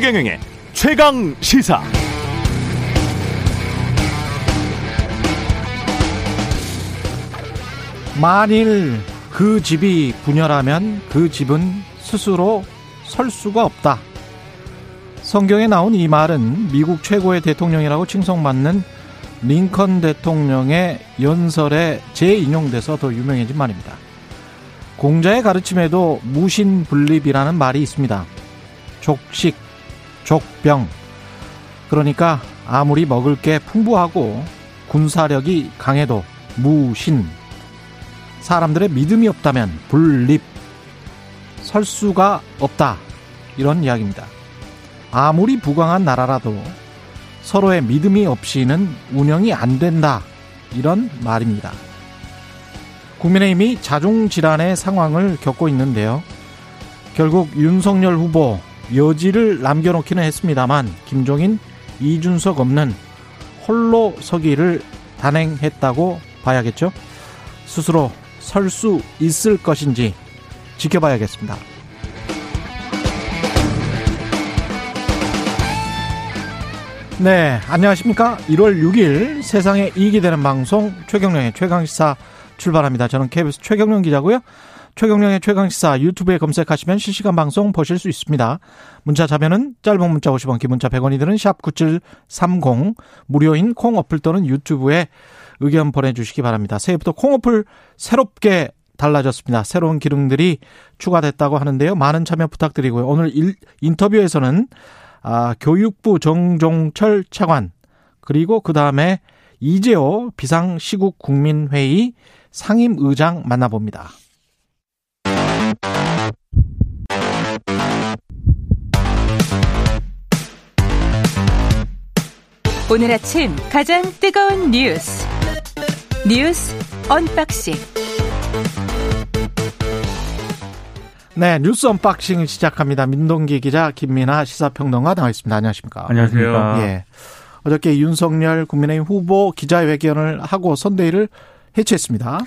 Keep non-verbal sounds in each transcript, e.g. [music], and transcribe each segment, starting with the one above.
최경영의 최강 시사. 만일 그 집이 분열하면 그 집은 스스로 설 수가 없다. 성경에 나온 이 말은 미국 최고의 대통령이라고 칭송받는 링컨 대통령의 연설에 재인용돼서 더 유명해진 말입니다. 공자의 가르침에도 무신분립이라는 말이 있습니다. 족식, 족병. 그러니까 아무리 먹을 게 풍부하고 군사력이 강해도 무신. 사람들의 믿음이 없다면 분립. 설 수가 없다. 이런 이야기입니다. 아무리 부강한 나라라도 서로의 믿음이 없이는 운영이 안 된다. 이런 말입니다. 국민의힘이 자중질환의 상황을 겪고 있는데요. 결국 윤석열 후보 여지를 남겨놓기는 했습니다만 김종인, 이준석 없는 홀로 서기를 단행했다고 봐야겠죠. 스스로 설 수 있을 것인지 지켜봐야겠습니다. 네, 안녕하십니까. 1월 6일 세상에 이익이 되는 방송 최경령의 최강시사 출발합니다. 저는 KBS 최경령 기자고요. 최경령의 최강시사 유튜브에 검색하시면 실시간 방송 보실 수 있습니다. 문자 자면은 짧은 문자 50원, 기문자 100원이 드는 샵 9730 무료인 콩 어플 또는 유튜브에 의견 보내주시기 바랍니다. 새해부터 콩 어플 새롭게 달라졌습니다. 새로운 기능들이 추가됐다고 하는데요. 많은 참여 부탁드리고요. 오늘 일, 인터뷰에서는 아, 교육부 정종철 차관 그리고 그 다음에 이재오 비상시국 국민회의 상임 의장 만나봅니다. 오늘 아침 가장 뜨거운 뉴스 뉴스 unboxing 네, 뉴스 unboxing 시작합니다. 민동기 기자, 김민아 시사평론가 나와 있습니다. 안녕하십니까? 안녕하세요. 예. 어저께 윤석열 국민의힘 후보 기자회견을 하고 선대위를 해체했습니다.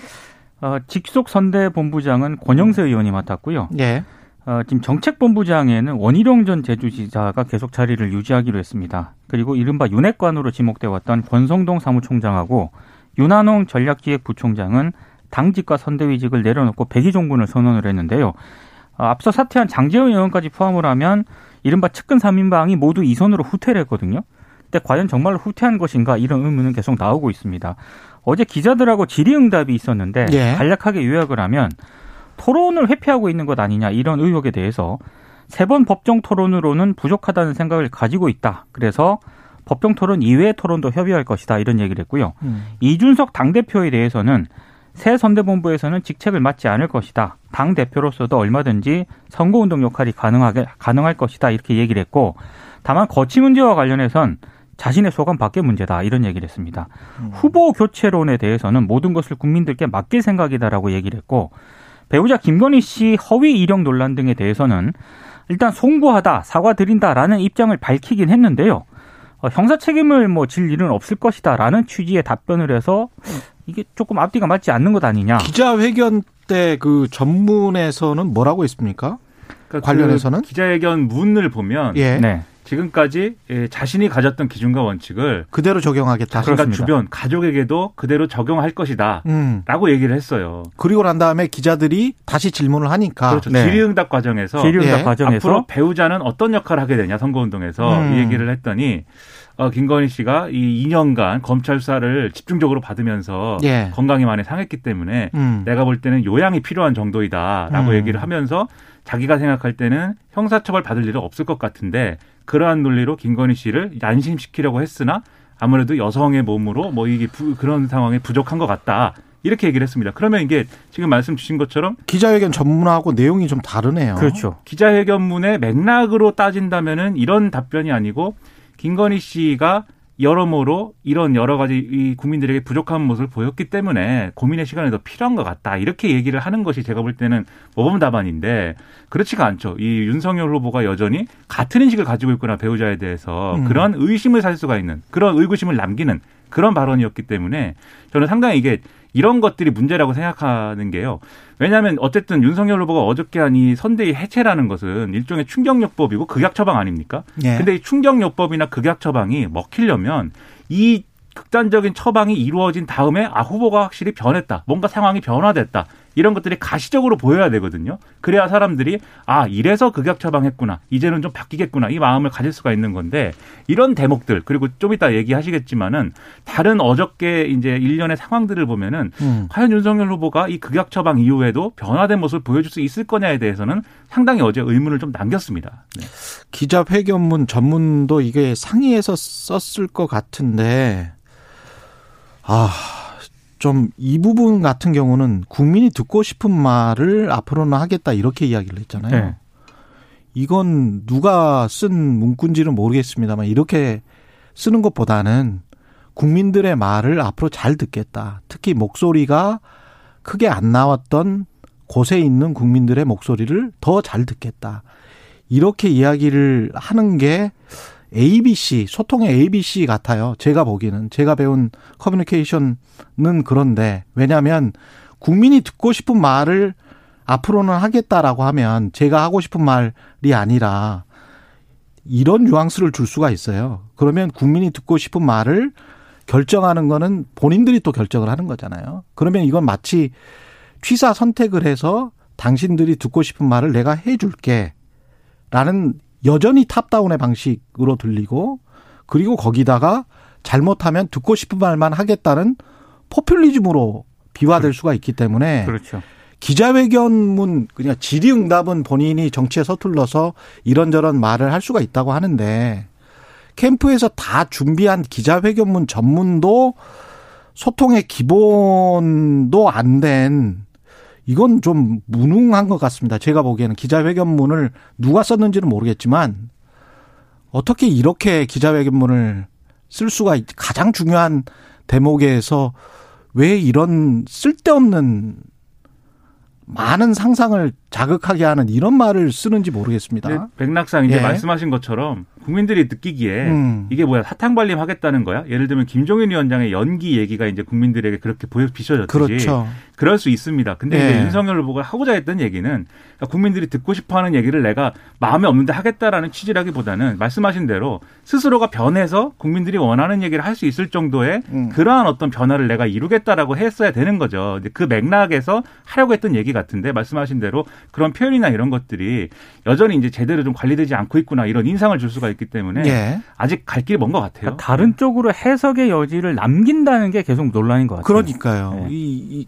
어, 직속 선대 본부장은 권영세 의원이 맡았고요. 예. 어, 지금 정책본부장에는 원희룡 전 제주지사가 계속 자리를 유지하기로 했습니다. 그리고 이른바 윤핵관으로 지목돼 왔던 권성동 사무총장하고 윤한홍 전략기획부총장은 당직과 선대위직을 내려놓고 백의종군을 선언을 했는데요. 어, 앞서 사퇴한 장재원 의원까지 포함을 하면 이른바 측근 3인방이 모두 이 손으로 후퇴를 했거든요. 근데 과연 정말로 후퇴한 것인가 이런 의문은 계속 나오고 있습니다. 어제 기자들하고 질의응답이 있었는데 예. 간략하게 요약을 하면 토론을 회피하고 있는 것 아니냐 이런 의혹에 대해서 세 번 법정 토론으로는 부족하다는 생각을 가지고 있다. 그래서 법정 토론 이외의 토론도 협의할 것이다 이런 얘기를 했고요. 음. 이준석 당 대표에 대해서는 새 선대본부에서는 직책을 맡지 않을 것이다. 당 대표로서도 얼마든지 선거운동 역할이 가능하게 가능할 것이다 이렇게 얘기를 했고 다만 거치 문제와 관련해선 자신의 소감 밖의 문제다 이런 얘기를 했습니다. 음. 후보 교체론에 대해서는 모든 것을 국민들께 맡길 생각이다라고 얘기를 했고 배우자 김건희 씨 허위 이력 논란 등에 대해서는 일단 송구하다 사과드린다라는 입장을 밝히긴 했는데요. 어, 형사 책임을 뭐 질 일은 없을 것이다라는 취지의 답변을 해서 이게 조금 앞뒤가 맞지 않는 것 아니냐. 기자회견 때 그 전문에서는 뭐라고 했습니까? 그러니까 관련해서는? 그 기자회견 문을 보면 예. 네. 지금까지 예, 자신이 가졌던 기준과 원칙을 그대로 적용하겠다. 자신과 그렇습니다. 주변 가족에게도 그대로 적용할 것이다. 음. 라고 얘기를 했어요. 그리고 난 다음에 기자들이 다시 질문을 하니까 그렇죠. 네. 질의응답 과정에서 질의응답 예. 과정에서 앞으로 배우자는 어떤 역할을 하게 되냐 선거운동에서 음. 이 얘기를 했더니 어, 김건희 씨가 이 2년간 검찰 수사를 집중적으로 받으면서 예. 건강이 많이 상했기 때문에 음. 내가 볼 때는 요양이 필요한 정도이다라고 음. 얘기를 하면서 자기가 생각할 때는 형사처벌 받을 일은 없을 것 같은데 그러한 논리로 김건희 씨를 안심시키려고 했으나 아무래도 여성의 몸으로 뭐 이게 부- 그런 상황에 부족한 것 같다. 이렇게 얘기를 했습니다. 그러면 이게 지금 말씀 주신 것처럼 기자회견 전문하고 내용이 좀 다르네요. 그렇죠. 기자회견문의 맥락으로 따진다면은 이런 답변이 아니고 김건희 씨가 여러모로 이런 여러 가지 이 국민들에게 부족한 모습을 보였기 때문에 고민의 시간이 더 필요한 것 같다. 이렇게 얘기를 하는 것이 제가 볼 때는 모범 답안인데 그렇지가 않죠. 이 윤석열 후보가 여전히 같은 인식을 가지고 있구나 배우자에 대해서 음. 그런 의심을 살 수가 있는 그런 의구심을 남기는 그런 발언이었기 때문에 저는 상당히 이게 이런 것들이 문제라고 생각하는 게요. 왜냐하면 어쨌든 윤석열 후보가 어저께 한 이 선대위 해체라는 것은 일종의 충격요법이고 극약 처방 아닙니까? 예. 근데 이 충격요법이나 극약 처방이 먹히려면 이 극단적인 처방이 이루어진 다음에 아 후보가 확실히 변했다. 뭔가 상황이 변화됐다. 이런 것들이 가시적으로 보여야 되거든요. 그래야 사람들이 아 이래서 극약 처방했구나. 이제는 좀 바뀌겠구나. 이 마음을 가질 수가 있는 건데 이런 대목들 그리고 좀 이따 얘기하시겠지만은 다른 어저께 이제 일련의 상황들을 보면은 음. 과연 윤석열 후보가 이 극약 처방 이후에도 변화된 모습을 보여줄 수 있을 거냐에 대해서는 상당히 어제 의문을 좀 남겼습니다. 네. 기자 회견문 전문도 이게 상의해서 썼을 것 같은데, 아, 좀 이 부분 같은 경우는 국민이 듣고 싶은 말을 앞으로는 하겠다 이렇게 이야기를 했잖아요. 네. 이건 누가 쓴 문구인지는 모르겠습니다만 이렇게 쓰는 것보다는 국민들의 말을 앞으로 잘 듣겠다. 특히 목소리가 크게 안 나왔던 곳에 있는 국민들의 목소리를 더 잘 듣겠다. 이렇게 이야기를 하는 게 ABC, 소통의 ABC 같아요. 제가 보기에는. 제가 배운 커뮤니케이션은 그런데, 왜냐하면 국민이 듣고 싶은 말을 앞으로는 하겠다라고 하면 제가 하고 싶은 말이 아니라 이런 뉘앙스를 줄 수가 있어요. 그러면 국민이 듣고 싶은 말을 결정하는 거는 본인들이 또 결정을 하는 거잖아요. 그러면 이건 마치 취사 선택을 해서 당신들이 듣고 싶은 말을 내가 해줄게. 라는 여전히 탑다운의 방식으로 들리고 그리고 거기다가 잘못하면 듣고 싶은 말만 하겠다는 포퓰리즘으로 비화될 수가 있기 때문에 그렇죠. 기자회견문 그냥 질의응답은 본인이 정치에 서툴러서 이런저런 말을 할 수가 있다고 하는데 캠프에서 다 준비한 기자회견문 전문도 소통의 기본도 안 된 이건 좀 무능한 것 같습니다. 제가 보기에는 기자회견문을 누가 썼는지는 모르겠지만 어떻게 이렇게 기자회견문을 쓸 수가 있, 가장 중요한 대목에서 왜 이런 쓸데없는 많은 상상을 자극하게 하는 이런 말을 쓰는지 모르겠습니다. 근데 백낙상 이제 예. 말씀하신 것처럼 국민들이 느끼기에 음. 이게 뭐야 사탕 발림 하겠다는 거야? 예를 들면 김종인 위원장의 연기 얘기가 이제 국민들에게 그렇게 보여 비춰졌듯이 그렇죠. 그럴 수 있습니다. 근데 예. 이제 윤석열 후보가 하고자 했던 얘기는 그러니까 국민들이 듣고 싶어하는 얘기를 내가 마음에 없는데 하겠다라는 취지라기보다는 말씀하신 대로 스스로가 변해서 국민들이 원하는 얘기를 할 수 있을 정도의 음. 그러한 어떤 변화를 내가 이루겠다라고 했어야 되는 거죠. 그 맥락에서 하려고 했던 얘기 같은데 말씀하신 대로 그런 표현이나 이런 것들이 여전히 이제 제대로 좀 관리되지 않고 있구나 이런 인상을 줄 수가 있기 때문에 예. 아직 갈 길이 먼 것 같아요. 그러니까 다른 쪽으로 해석의 여지를 남긴다는 게 계속 논란인 것 같아요. 그러니까요. 네. 이, 이,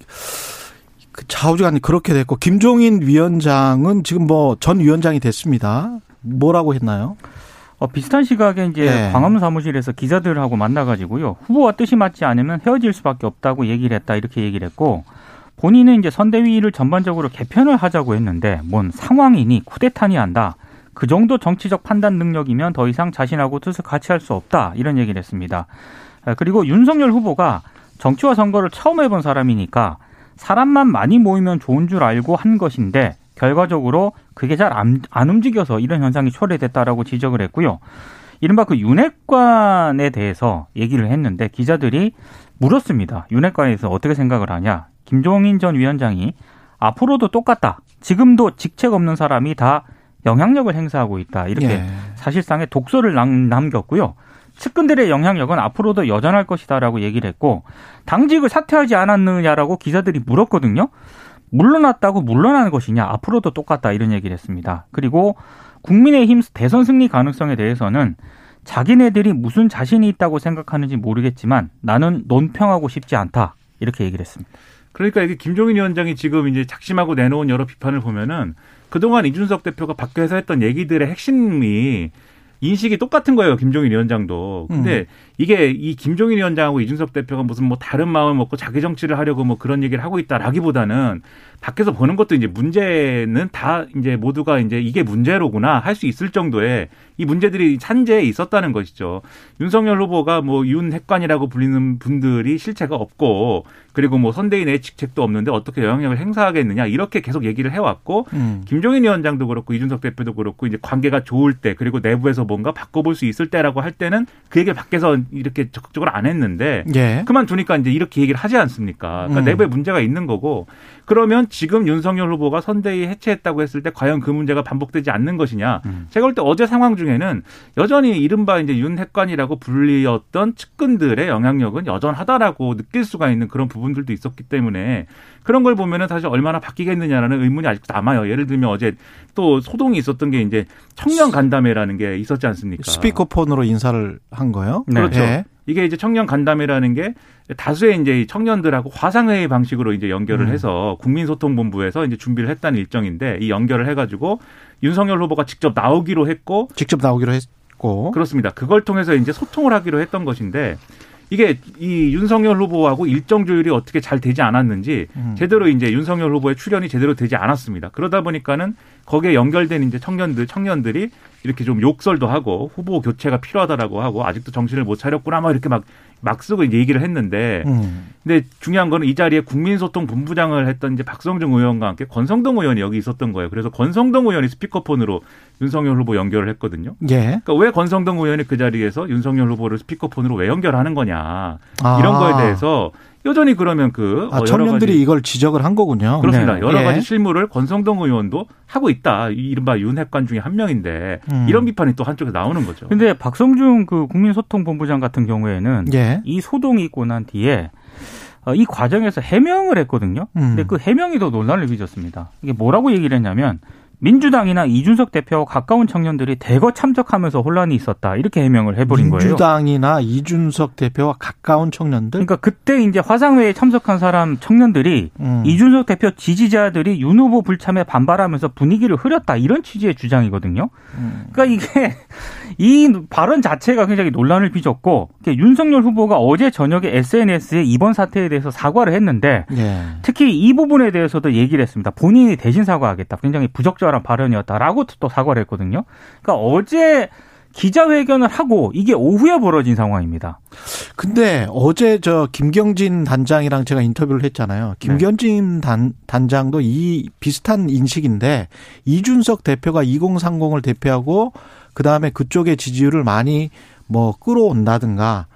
그 좌우지간이 그렇게 됐고 김종인 위원장은 지금 뭐 전 위원장이 됐습니다. 뭐라고 했나요? 어, 비슷한 시각에 이제 네. 광화문 사무실에서 기자들하고 만나가지고요. 후보와 뜻이 맞지 않으면 헤어질 수밖에 없다고 얘기를 했다 이렇게 얘기를 했고 본인은 이제 선대위를 전반적으로 개편을 하자고 했는데 뭔 상황이니 쿠데타니 한다. 그 정도 정치적 판단 능력이면 더 이상 자신하고 뜻을 같이 할 수 없다 이런 얘기를 했습니다. 아, 그리고 윤석열 후보가 정치와 선거를 처음 해본 사람이니까 사람만 많이 모이면 좋은 줄 알고 한 것인데 결과적으로 그게 잘 안 움직여서 이런 현상이 초래됐다라고 지적을 했고요. 이른바 그 윤핵관에 대해서 얘기를 했는데 기자들이 물었습니다. 윤핵관에서 어떻게 생각을 하냐? 김종인 전 위원장이 앞으로도 똑같다. 지금도 직책 없는 사람이 다 영향력을 행사하고 있다. 이렇게 예. 사실상의 독소를 남, 남겼고요. 측근들의 영향력은 앞으로도 여전할 것이다라고 얘기를 했고 당직을 사퇴하지 않았느냐라고 기자들이 물었거든요. 물러났다고 물러나는 것이냐 앞으로도 똑같다 이런 얘기를 했습니다. 그리고 국민의힘 대선 승리 가능성에 대해서는 자기네들이 무슨 자신이 있다고 생각하는지 모르겠지만 나는 논평하고 싶지 않다 이렇게 얘기를 했습니다. 그러니까 이게 김종인 위원장이 지금 이제 작심하고 내놓은 여러 비판을 보면은 그동안 이준석 대표가 밖에서 했던 얘기들의 핵심이 인식이 똑같은 거예요. 김종인 위원장도. 근데 음. 이게 이 김종인 위원장하고 이준석 대표가 무슨 뭐 다른 마음을 먹고 자기 정치를 하려고 뭐 그런 얘기를 하고 있다라기보다는 밖에서 보는 것도 이제 문제는 다 이제 모두가 이제 이게 문제로구나 할 수 있을 정도의 이 문제들이 산재에 있었다는 것이죠. 윤석열 후보가 뭐 윤핵관이라고 불리는 분들이 실체가 없고 그리고 뭐 선대인의 직책도 없는데 어떻게 영향력을 행사하겠느냐 이렇게 계속 얘기를 해왔고 음. 김종인 위원장도 그렇고 이준석 대표도 그렇고 이제 관계가 좋을 때 그리고 내부에서 뭔가 바꿔볼 수 있을 때라고 할 때는 그 얘기를 밖에서 이렇게 적극적으로 안 했는데 예. 그만두니까 이제 이렇게 얘기를 하지 않습니까? 그러니까 음. 내부에 문제가 있는 거고 그러면 지금 윤석열 후보가 선대위 해체했다고 했을 때 과연 그 문제가 반복되지 않는 것이냐? 음. 제가 볼 때 어제 상황 중에는 여전히 이른바 이제 윤핵관이라고 불리었던 측근들의 영향력은 여전하다라고 느낄 수가 있는 그런 부분 들도 있었기 때문에 그런 걸 보면은 사실 얼마나 바뀌겠느냐라는 의문이 아직도 남아요. 예를 들면 어제 또 소동이 있었던 게 이제 청년 간담회라는 게 있었지 않습니까? 스피커폰으로 인사를 한 거요. 네. 그렇죠. 예. 이게 이제 청년 간담회라는 게 다수의 이제 이 청년들하고 화상회의 방식으로 이제 연결을 음. 해서 국민소통본부에서 이제 준비를 했다는 일정인데 이 연결을 해가지고 윤석열 후보가 직접 나오기로 했고 직접 나오기로 했고. 그렇습니다. 그걸 통해서 이제 소통을 하기로 했던 것인데 이게 이 윤석열 후보하고 일정 조율이 어떻게 잘 되지 않았는지 음. 제대로 이제 윤석열 후보의 출연이 제대로 되지 않았습니다. 그러다 보니까는 거기에 연결된 이제 청년들 청년들이 이렇게 좀 욕설도 하고 후보 교체가 필요하다라고 하고 아직도 정신을 못 차렸구나 막 이렇게 막 막 쓰고 얘기를 했는데 음. 근데 중요한 거는 이 자리에 국민소통 본부장을 했던 이제 박성중 의원과 함께 권성동 의원이 여기 있었던 거예요. 그래서 권성동 의원이 스피커폰으로 윤석열 후보 연결을 했거든요. 예. 그러니까 왜 권성동 의원이 그 자리에서 윤석열 후보를 스피커폰으로 왜 연결하는 거냐 아. 이런 거에 대해서 여전히 그러면 그 아, 어, 여러 청년들이 가지 이걸 지적을 한 거군요. 그렇습니다. 네. 여러 예. 가지 실무를 권성동 의원도 하고 있다. 이 이른바 윤핵관 중에 한 명인데 음. 이런 비판이 또 한쪽에 나오는 거죠. 근데 박성중 그 국민소통본부장 같은 경우에는 예. 이 소동이 있고 난 뒤에 어, 이 과정에서 해명을 했거든요. 음. 근데 그 해명이 더 논란을 빚었습니다. 이게 뭐라고 얘기를 했냐면 민주당이나 이준석 대표와 가까운 청년들이 대거 참석하면서 혼란이 있었다. 이렇게 해명을 해버린 거예요. 민주당이나 이준석 대표와 가까운 청년들. 그러니까 그때 이제 화상회에 참석한 사람 청년들이 음. 이준석 대표 지지자들이 윤 후보 불참에 반발하면서 분위기를 흐렸다 이런 취지의 주장이거든요. 음. 그러니까 이게 [laughs] 이 발언 자체가 굉장히 논란을 빚었고 윤석열 후보가 어제 저녁에 SNS에 이번 사태에 대해서 사과를 했는데 예. 특히 이 부분에 대해서도 얘기를 했습니다. 본인이 대신 사과하겠다. 굉장히 부적절 한 발언이었다라고 또 사과를 했거든요. 그러니까 어제 기자회견을 하고 이게 오후에 벌어진 상황입니다. 근데 어제 저 김경진 단장이랑 제가 인터뷰를 했잖아요. 김경진 단, 단장도 이 비슷한 인식인데 이준석 대표가 2030을 대표하고 그 다음에 그쪽의 지지율을 많이 뭐 끌어온다든가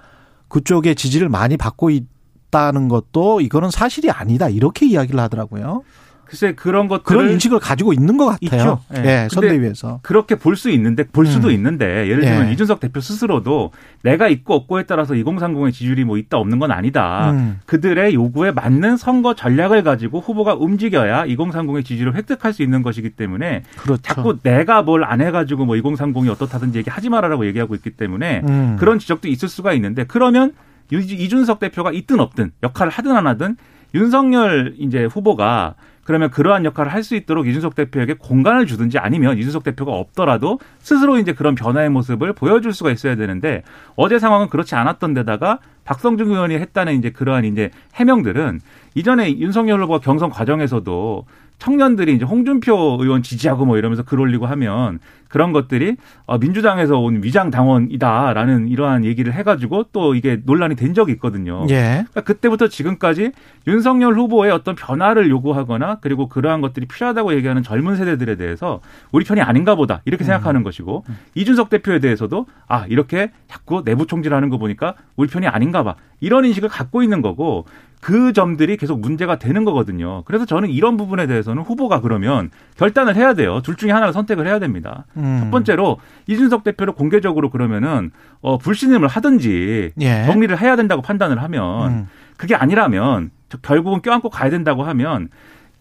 그쪽의 지지를 많이 받고 있다는 것도 이거는 사실이 아니다 이렇게 이야기를 하더라고요. 글쎄 그런 것들을 그런 인식을 가지고 있는 것 같아요. 있죠. 예. 예, 선대위에서. 그렇게 볼 수 있는데 볼 수도 음. 있는데 예를 들면 예. 이준석 대표 스스로도 내가 있고 없고에 따라서 2030의 지지율이 뭐 있다 없는 건 아니다. 음. 그들의 요구에 맞는 선거 전략을 가지고 후보가 움직여야 2030의 지지를 획득할 수 있는 것이기 때문에 그렇죠. 자꾸 내가 뭘 안 해가지고 뭐 2030이 어떻다든지 얘기하지 말아라고 얘기하고 있기 때문에 음. 그런 지적도 있을 수가 있는데 그러면 유- 이준석 대표가 있든 없든 역할을 하든 안 하든 윤석열 이제 후보가 그러면 그러한 역할을 할 수 있도록 이준석 대표에게 공간을 주든지 아니면 이준석 대표가 없더라도 스스로 이제 그런 변화의 모습을 보여줄 수가 있어야 되는데 어제 상황은 그렇지 않았던 데다가 박성중 의원이 했다는 이제 그러한 이제 해명들은 이전에 윤석열 후보가 경선 과정에서도 청년들이 이제 홍준표 의원 지지하고 뭐 이러면서 글 올리고 하면 그런 것들이 어, 민주당에서 온 위장 당원이다라는 이러한 얘기를 해가지고 또 이게 논란이 된 적이 있거든요. 예. 그러니까 그때부터 지금까지 윤석열 후보의 어떤 변화를 요구하거나 그리고 그러한 것들이 필요하다고 얘기하는 젊은 세대들에 대해서 우리 편이 아닌가 보다 이렇게 생각하는 것이고 이준석 대표에 대해서도 아 이렇게 자꾸 내부 총질하는 거 보니까 우리 편이 아닌가 봐 이런 인식을 갖고 있는 거고 그 점들이 계속 문제가 되는 거거든요. 그래서 저는 이런 부분에 대해서는 후보가 그러면 결단을 해야 돼요. 둘 중에 하나를 선택을 해야 됩니다. 음. 첫 번째로 이준석 대표를 공개적으로 그러면은 어 불신임을 하든지 예. 정리를 해야 된다고 판단을 하면 음. 그게 아니라면 저- 결국은 껴안고 가야 된다고 하면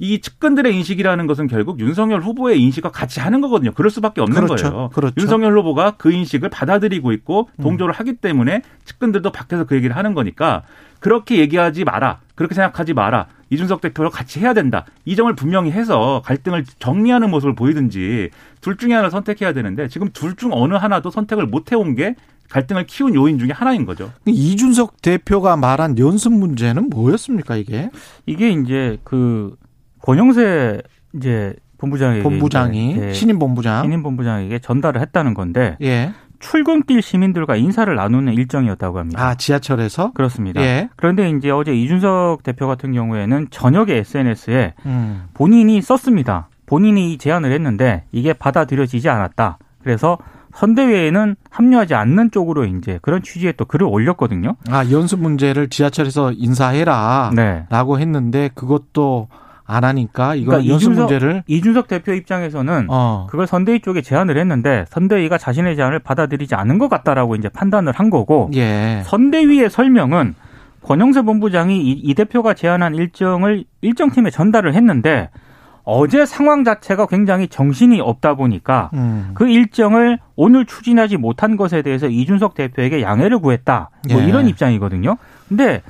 이 측근들의 인식이라는 것은 결국 윤석열 후보의 인식과 같이 하는 거거든요. 그럴 수밖에 없는 그렇죠. 거예요. 그렇죠. 윤석열 후보가 그 인식을 받아들이고 있고 동조를 하기 때문에 측근들도 밖에서 그 얘기를 하는 거니까 그렇게 얘기하지 마라. 그렇게 생각하지 마라. 이준석 대표랑 같이 해야 된다. 이 점을 분명히 해서 갈등을 정리하는 모습을 보이든지 둘 중에 하나를 선택해야 되는데 지금 둘 중 어느 하나도 선택을 못 해온 게 갈등을 키운 요인 중에 하나인 거죠. 이준석 대표가 말한 연습 문제는 뭐였습니까 이게? 이게 이제 그 권영세 이제 본부장에게 본부장이 이제, 예, 신임 본부장. 신임 본부장에게 전달을 했다는 건데 예. 출근길 시민들과 인사를 나누는 일정이었다고 합니다. 아, 지하철에서? 그렇습니다. 예. 그런데 이제 어제 이준석 대표 같은 경우에는 저녁에 SNS에 음. 본인이 썼습니다. 본인이 이 제안을 했는데 이게 받아들여지지 않았다. 그래서 선대위에는 합류하지 않는 쪽으로 이제 그런 취지의 또 글을 올렸거든요. 아, 연수 문제를 지하철에서 인사해라. 네. 라고 했는데 그것도 안 하니까 이거 그러니까 연수 이준석- 문제를 이준석 대표 입장에서는 어. 그걸 선대위 쪽에 제안을 했는데 선대위가 자신의 제안을 받아들이지 않은 것 같다라고 이제 판단을 한 거고 예. 선대위의 설명은 권영세 본부장이 이, 이 대표가 제안한 일정을 일정 팀에 전달을 했는데 어제 상황 자체가 굉장히 정신이 없다 보니까 음. 그 일정을 오늘 추진하지 못한 것에 대해서 이준석 대표에게 양해를 구했다. 뭐 예. 이런 입장이거든요. 근데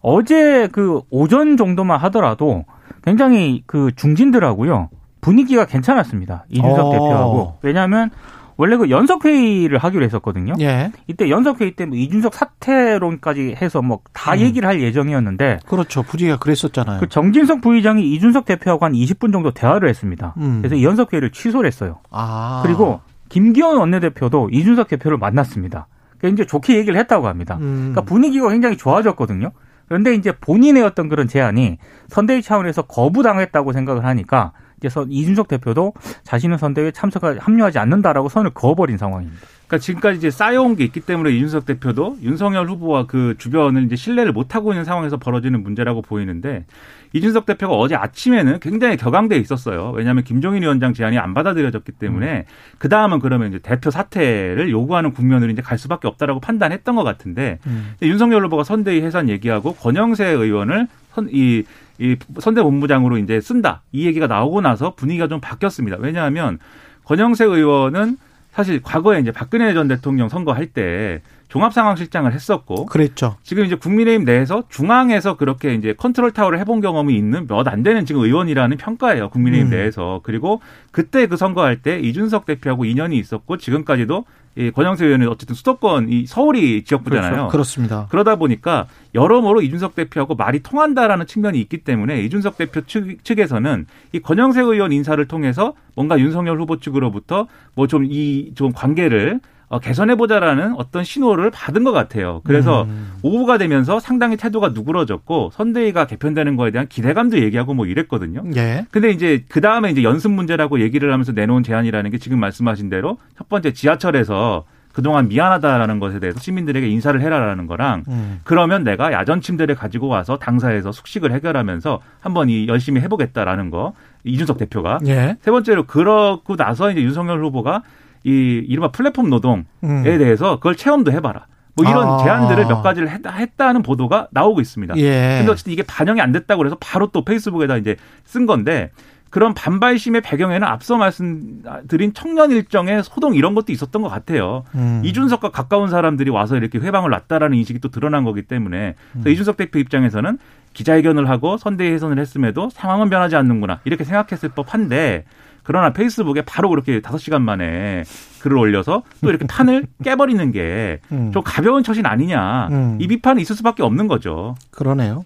어제 그 오전 정도만 하더라도 굉장히 그 중진들하고요. 분위기가 괜찮았습니다. 이준석 어. 대표하고. 왜냐하면 원래 그 연석 회의를 하기로 했었거든요. 예. 이때 연석 회의 때 뭐 이준석 사퇴론까지 해서 뭐다 음. 얘기를 할 예정이었는데 그렇죠. 분위기가 그랬었잖아요. 그 정진석 부의장이 이준석 대표하고 한 20분 정도 대화를 했습니다. 음. 그래서 이 연석 회의를 취소를 했어요. 아. 그리고 김기현 원내대표도 이준석 대표를 만났습니다. 그러니까 이제 좋게 얘기를 했다고 합니다. 음. 그러니까 분위기가 굉장히 좋아졌거든요. 그런데 이제 본인의 어떤 그런 제안이 선대위 차원에서 거부당했다고 생각을 하니까 이제 선- 이준석 대표도 자신은 선대위에 참석하 합류하지 않는다라고 선을 그어버린 상황입니다. 그러니까 지금까지 이제 쌓여온 게 있기 때문에 이준석 대표도 윤석열 후보와 그 주변을 이제 신뢰를 못 하고 있는 상황에서 벌어지는 문제라고 보이는데 이준석 대표가 어제 아침에는 굉장히 격앙돼 있었어요. 왜냐하면 김종인 위원장 제안이 안 받아들여졌기 때문에 그 다음은 그러면 이제 대표 사퇴를 요구하는 국면으로 이제 갈 수밖에 없다라고 판단했던 것 같은데 음. 윤석열 후보가 선대위 해산 얘기하고 권영세 의원을 선, 이, 이 선대 본부장으로 이제 쓴다. 이 얘기가 나오고 나서 분위기가 좀 바뀌었습니다. 왜냐하면 권영세 의원은 사실 과거에 이제 박근혜 전 대통령 선거할 때 종합상황실장을 했었고 그랬죠. 지금 이제 국민의힘 내에서 중앙에서 그렇게 이제 컨트롤 타워를 해본 경험이 있는 몇 안 되는 지금 의원이라는 평가예요. 국민의힘 음. 내에서. 그리고 그때 그 선거할 때 이준석 대표하고 인연이 있었고 지금까지도 이 권영세 의원은 어쨌든 수도권 이 서울이 지역구잖아요. 그렇습니다. 그러다 보니까 여러모로 이준석 대표하고 말이 통한다라는 측면이 있기 때문에 이준석 대표 측, 측에서는 이 권영세 의원 인사를 통해서 뭔가 윤석열 후보 측으로부터 뭐 좀 이좀 관계를 어, 개선해보자라는 어떤 신호를 받은 것 같아요. 그래서 음. 오후가 되면서 상당히 태도가 누그러졌고 선대위가 개편되는 거에 대한 기대감도 얘기하고 뭐 이랬거든요. 예. 근데 이제 그 다음에 이제 연습 문제라고 얘기를 하면서 내놓은 제안이라는 게 지금 말씀하신 대로 첫 번째 지하철에서 그동안 미안하다라는 것에 대해서 시민들에게 인사를 해라라는 거랑 음. 그러면 내가 야전 침대를 가지고 와서 당사에서 숙식을 해결하면서 한번 이 열심히 해보겠다라는 거 이준석 대표가 예. 세 번째로 그러고 나서 이제 윤석열 후보가 이 이른바 플랫폼 노동에 음. 대해서 그걸 체험도 해봐라. 뭐 이런 아. 제안들을 몇 가지를 했다, 했다 는 보도가 나오고 있습니다. 예. 근데 어쨌든 이게 반영이 안 됐다고 그래서 바로 또 페이스북에다 이제 쓴 건데 그런 반발심의 배경에는 앞서 말씀드린 청년 일정의 소동 이런 것도 있었던 것 같아요. 음. 이준석과 가까운 사람들이 와서 이렇게 회방을 놨다라는 인식이 또 드러난 거기 때문에 그래서 음. 이준석 대표 입장에서는 기자회견을 하고 선대위 해선을 했음에도 상황은 변하지 않는구나 이렇게 생각했을 법한데 그러나 페이스북에 바로 그렇게 다섯 시간 만에 글을 올려서 또 이렇게 판을 [laughs] 깨버리는 게좀 음. 가벼운 처신 아니냐 음. 이 비판이 있을 수밖에 없는 거죠. 그러네요.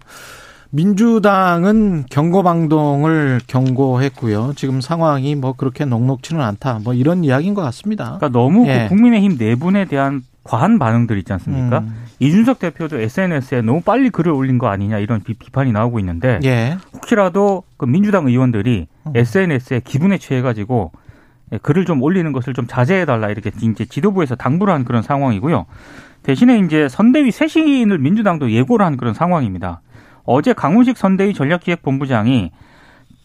민주당은 경고방동을 경고했고요. 지금 상황이 뭐 그렇게 녹록치는 않다. 뭐 이런 이야기인 것 같습니다. 그러니까 너무 예. 그 국민의힘 내분에 대한 과한 반응들 있지 않습니까? 음. 이준석 대표도 SNS에 너무 빨리 글을 올린 거 아니냐 이런 비, 비판이 나오고 있는데 예. 혹시라도 그 민주당 의원들이 음. SNS에 기분에 취해가지고 예, 글을 좀 올리는 것을 좀 자제해달라 이렇게 이제 지도부에서 당부를 한 그런 상황이고요. 대신에 이제 선대위 쇄신을 민주당도 예고를 한 그런 상황입니다. 어제 강훈식 선대위 전략기획본부장이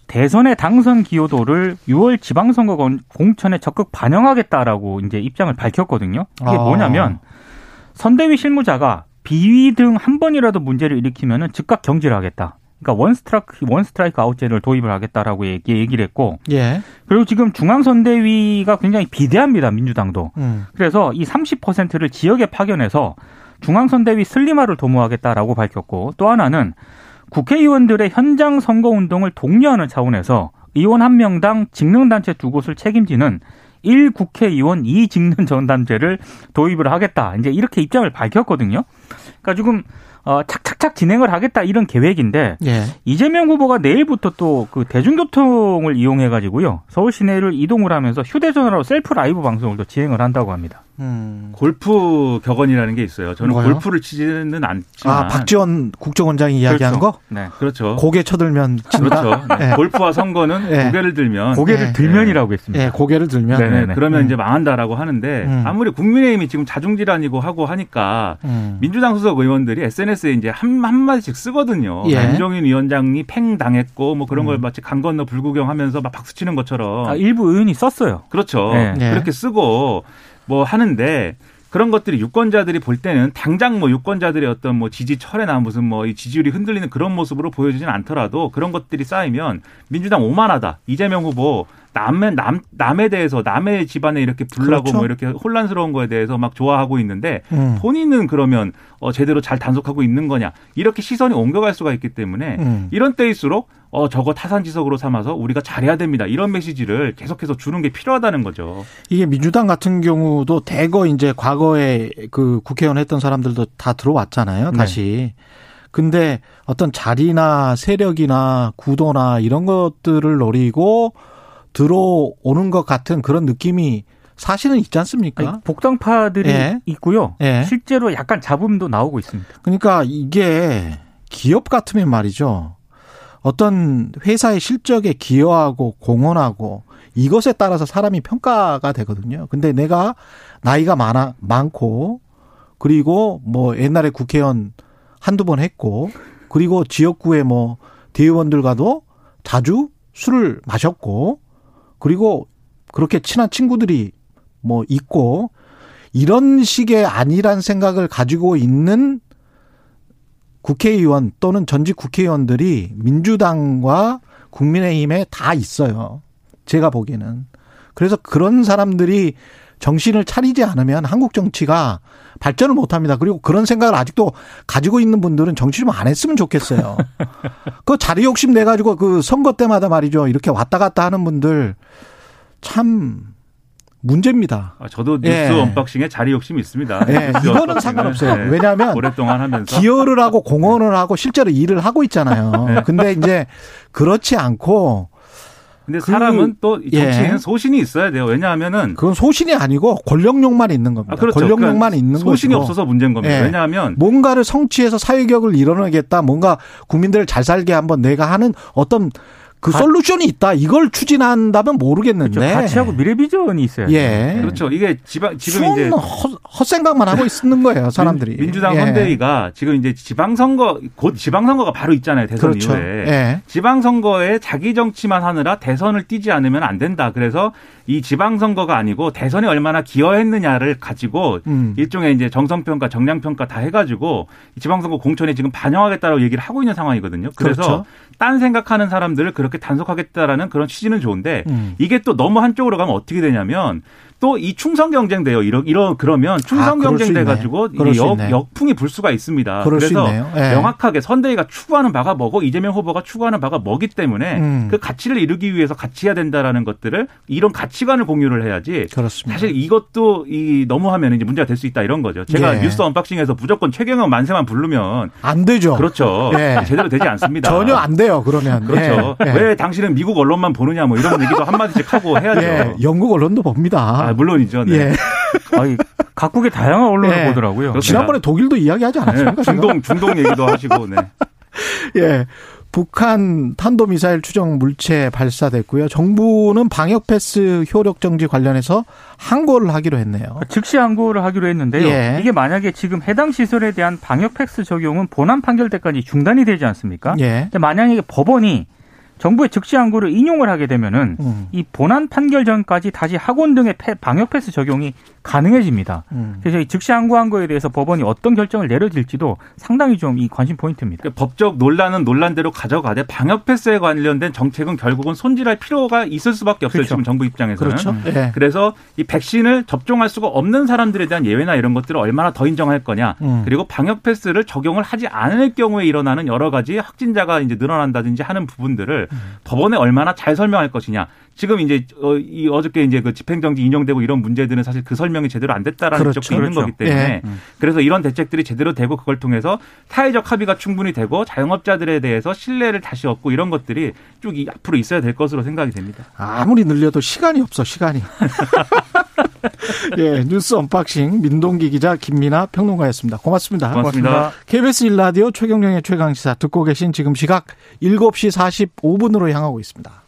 대선의 당선 기여도를 6월 지방선거 건- 공천에 적극 반영하겠다라고 이제 입장을 밝혔거든요. 이게 아. 뭐냐면 선대위 실무자가 비위 등 한 번이라도 문제를 일으키면은 즉각 경질을 하겠다. 그러니까 원 스트라이크 원 스트라이크 아웃제를 도입을 하겠다라고 얘기, 얘기를 했고 예. 그리고 지금 중앙선대위가 굉장히 비대합니다 민주당도. 음. 그래서 이 30%를 지역에 파견해서 중앙선대위 슬림화를 도모하겠다라고 밝혔고 또 하나는 국회의원들의 현장 선거 운동을 독려하는 차원에서 의원 한 명당 직능단체 두 곳을 책임지는 1 국회의원 2 직능 전담제를 도입을 하겠다. 이제 이렇게 입장을 밝혔거든요. 그러니까 지금 어, 착착착 진행을 하겠다 이런 계획인데 예. 이재명 후보가 내일부터 또 그 대중교통을 이용해 가지고요 서울 시내를 이동을 하면서 휴대전화로 셀프 라이브 방송을 또 진행을 한다고 합니다. 음. 골프 격언이라는 게 있어요. 저는 뭐요? 골프를 치지는 않지만 아, 박지원 국정원장이 이야기한 그렇죠. 거? 네. 그렇죠. 고개 쳐들면 진다. 그렇죠. 네. 네. 골프와 선거는 네. 고개를 들면 고개를 네. 들면이라고 했습니다. 예, 고개를 들면. 네. 네, 네네. 그러면 음. 이제 망한다라고 하는데 음. 아무리 국민의힘이 지금 자중질환이고 하고 하니까 음. 민주당 소속 의원들이 SNS에 이제 한, 한마디씩 쓰거든요. 예. 안종인 위원장이 팽 당했고 뭐 그런 걸 음. 마치 강 건너 불구경하면서 막 박수 치는 것처럼 아, 일부 의원이 썼어요. 그렇죠. 네. 네. 그렇게 쓰고 뭐 하는데 그런 것들이 유권자들이 볼 때는 당장 뭐 유권자들의 어떤 뭐 지지 철회나 무슨 뭐 이 지지율이 흔들리는 그런 모습으로 보여지진 않더라도 그런 것들이 쌓이면 민주당 오만하다. 이재명 후보 남의 남 남에 대해서 남의 집안에 이렇게 불나고 그렇죠. 뭐 이렇게 혼란스러운 거에 대해서 막 좋아하고 있는데 음. 본인은 그러면 어 제대로 잘 단속하고 있는 거냐 이렇게 시선이 옮겨갈 수가 있기 때문에 음. 이런 때일수록 어 저거 타산지석으로 삼아서 우리가 잘해야 됩니다 이런 메시지를 계속해서 주는 게 필요하다는 거죠. 이게 민주당 같은 경우도 대거 이제 과거에 그 국회의원 했던 사람들도 다 들어왔잖아요. 네. 다시. 근데 어떤 자리나 세력이나 구도나 이런 것들을 노리고 들어오는 것 같은 그런 느낌이 사실은 있지 않습니까? 아니, 복당파들이 예. 있고요. 예. 실제로 약간 잡음도 나오고 있습니다. 그러니까 이게 기업 같으면 말이죠. 어떤 회사의 실적에 기여하고 공헌하고 이것에 따라서 사람이 평가가 되거든요. 근데 내가 나이가 많아 많고 그리고 뭐 옛날에 국회의원 한두 번 했고 그리고 지역구의 뭐 대의원들과도 자주 술을 마셨고 그리고 그렇게 친한 친구들이 뭐 있고 이런 식의 아니란 생각을 가지고 있는 국회의원 또는 전직 국회의원들이 민주당과 국민의힘에 다 있어요. 제가 보기에는. 그래서 그런 사람들이 정신을 차리지 않으면 한국 정치가 발전을 못 합니다. 그리고 그런 생각을 아직도 가지고 있는 분들은 정치 좀 안 했으면 좋겠어요. [laughs] 그 자리 욕심 내 가지고 그 선거 때마다 말이죠. 이렇게 왔다 갔다 하는 분들 참 문제입니다. 아, 저도 예. 뉴스 언박싱에 자리 욕심이 있습니다. 예, 이거는. 상관없어요. 네. 왜냐하면 오랫동안 하면서 기여를 하고 공헌을 하고 실제로 일을 하고 있잖아요. [laughs] 근데 이제 그렇지 않고 근데 그- 사람은 또이 정치에는 예. 소신이 있어야 돼요. 왜냐하면은 그건 소신이 아니고 권력욕만 있는 겁니다. 아, 그렇죠. 권력욕만 그러니까 있는 소신이 것이고 없어서 문제인 겁니다. 예. 왜냐하면 뭔가를 성취해서 사회격을 이뤄내겠다. 뭔가 국민들을 잘 살게 한번 내가 하는 어떤 그 가- 솔루션이 있다. 이걸 추진한다면 모르겠는데. 그렇죠. 가치하고 미래 비전이 있어요. 예. 그렇죠. 이게 지방 지금 순 이제 헛, 헛생각만 하고 있는 거예요. 사람들이. 민, 주당 예. 선대위가 지금 이제 지방 선거 곧 지방 선거가 바로 있잖아요. 대선 그렇죠. 이후에. 예. 지방 선거에 자기 정치만 하느라 대선을 뛰지 않으면 안 된다. 그래서 이 지방 선거가 아니고 대선에 얼마나 기여했느냐를 가지고 음. 일종의 이제 정성 평가, 정량 평가 다 해 가지고 이 지방 선거 공천에 지금 반영하겠다라고 얘기를 하고 있는 상황이거든요. 그래서 그렇죠. 딴 생각하는 사람들을 그렇게 단속하겠다라는 그런 취지는 좋은데 음. 이게 또 너무 한쪽으로 가면 어떻게 되냐면 또 이 충성 경쟁 돼요. 이러 이러 그러면 충성 아, 그럴 수 경쟁 돼 있네. 가지고 역. 역풍이 불 수가 있습니다. 그래서. 예. 명확하게 선대위가 추구하는 바가 뭐고 이재명 후보가 추구하는 바가 뭐기 때문에 음. 그 가치를 이루기 위해서 같이 해야 된다라는 것들을 이런 가치관을 공유를 해야지. 그렇습니다. 사실 이것도 이 너무 하면 이제 문제가 될 수 있다 이런 거죠. 제가 예. 뉴스 언박싱에서 무조건 최경영 만세만 부르면 안 되죠. 그렇죠. 예. 제대로 되지 않습니다. 전혀 안 돼요. 그러면. 그렇죠. 예. 예. 왜 당신은 미국 언론만 보느냐 뭐 이런 얘기도 한 마디씩 하고 [laughs] 해야죠. 예. 영국 언론도 봅니다. 아, 물론이죠. 네. 예. [laughs] 아니, 각국의 다양한 언론을 예. 보더라고요. 그렇습니다. 지난번에 독일도 이야기하지 네, 않았습니까? 제가? 중동 중동 얘기도 하시고 네. [laughs] 예. 북한 탄도미사일 추정 물체 발사됐고요. 정부는 방역 패스 효력 정지 관련해서 항고를 하기로 했네요. 즉시 항고를 하기로 했는데요. 예. 이게 만약에 지금 해당 시설에 대한 방역 팩스 적용은 본안 판결 때까지 중단이 되지 않습니까? 예. 근데 만약에 법원이 정부의 즉시 항고를 인용을 하게 되면은 음. 이 본안 판결 전까지 다시 학원 등의 패- 방역 패스 적용이 가능해집니다. 음. 그래서 이 즉시 항고한 거에 대해서 법원이 어떤 결정을 내려질지도 상당히 좀 이 관심 포인트입니다. 그러니까 법적 논란은 논란대로 가져가되 방역 패스에 관련된 정책은 결국은 손질할 필요가 있을 수밖에 없어요. 그렇죠. 지금 정부 입장에서는. 그렇죠. 예. 그래서 이 백신을 접종할 수가 없는 사람들에 대한 예외나 이런 것들을 얼마나 더 인정할 거냐. 음. 그리고 방역 패스를 적용을 하지 않을 경우에 일어나는 여러 가지 확진자가 이제 늘어난다든지 하는 부분들을 음. 법원에 얼마나 잘 설명할 것이냐. 지금 이제 어, 이 어저께 이제 그 집행정지 인용되고 이런 문제들은 사실 그 설명이 제대로 안 됐다라는 그렇죠. 지적도 있는 그렇죠. 거기 때문에 예. 그래서 이런 대책들이 제대로 되고 그걸 통해서 사회적 합의가 충분히 되고 자영업자들에 대해서 신뢰를 다시 얻고 이런 것들이 쭉 이- 앞으로 있어야 될 것으로 생각이 됩니다. 아무리 늘려도 시간이 없어, 시간이. [laughs] [laughs] 예, 뉴스 unboxing 민동기 기자 김민아 평론가였습니다. 고맙습니다. 고맙습니다. KBS 1라디오 최경영의 최강시사 듣고 계신 지금 시각 7시 45분으로 향하고 있습니다.